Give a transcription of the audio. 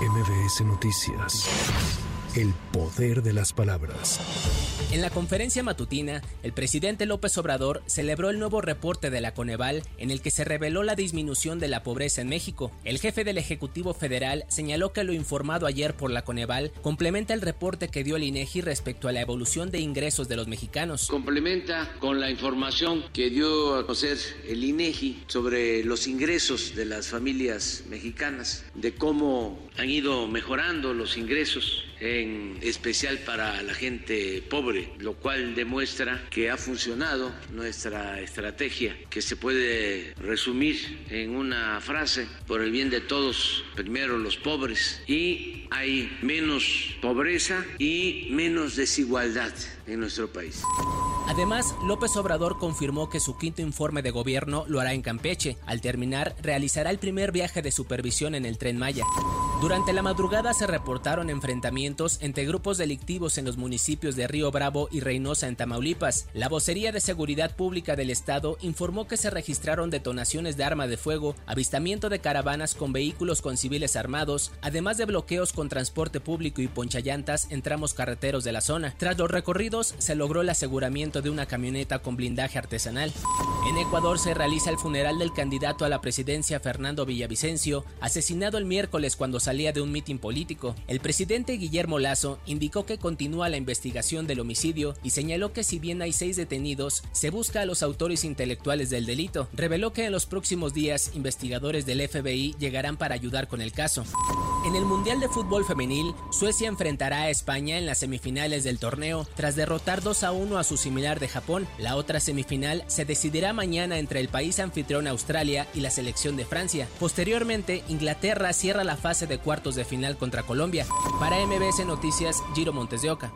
MBS Noticias. El poder de las palabras. En la conferencia matutina, el presidente López Obrador celebró el nuevo reporte de la Coneval en el que se reveló la disminución de la pobreza en México. El jefe del Ejecutivo Federal señaló que lo informado ayer por la Coneval complementa el reporte que dio el INEGI respecto a la evolución de ingresos de los mexicanos. Complementa con la información que dio a conocer el INEGI sobre los ingresos de las familias mexicanas, de cómo han ido mejorando los ingresos, en especial para la gente pobre lo cual demuestra que ha funcionado nuestra estrategia, que se puede resumir en una frase, por el bien de todos, primero los pobres, y hay menos pobreza y menos desigualdad en nuestro país. Además, López Obrador confirmó que su quinto informe de gobierno lo hará en Campeche. Al terminar, realizará el primer viaje de supervisión en el tren Maya. Durante la madrugada se reportaron enfrentamientos entre grupos delictivos en los municipios de Río Bravo y Reynosa en Tamaulipas. La vocería de Seguridad Pública del Estado informó que se registraron detonaciones de arma de fuego, avistamiento de caravanas con vehículos con civiles armados, además de bloqueos con transporte público y ponchallantas en tramos carreteros de la zona. Tras los recorridos se logró el aseguramiento de una camioneta con blindaje artesanal. En Ecuador se realiza el funeral del candidato a la presidencia Fernando Villavicencio, asesinado el miércoles cuando salía de un mitin político. El presidente Guillermo Lazo indicó que continúa la investigación del homicidio y señaló que si bien hay seis detenidos, se busca a los autores intelectuales del delito. Reveló que en los próximos días investigadores del FBI llegarán para ayudar con el caso. En el Mundial de Fútbol Femenil, Suecia enfrentará a España en las semifinales del torneo tras derrotar 2 a 1 a su de Japón. La otra semifinal se decidirá mañana entre el país anfitrión Australia y la selección de Francia. Posteriormente, Inglaterra cierra la fase de cuartos de final contra Colombia. Para MBS Noticias, Giro Montes de Oca.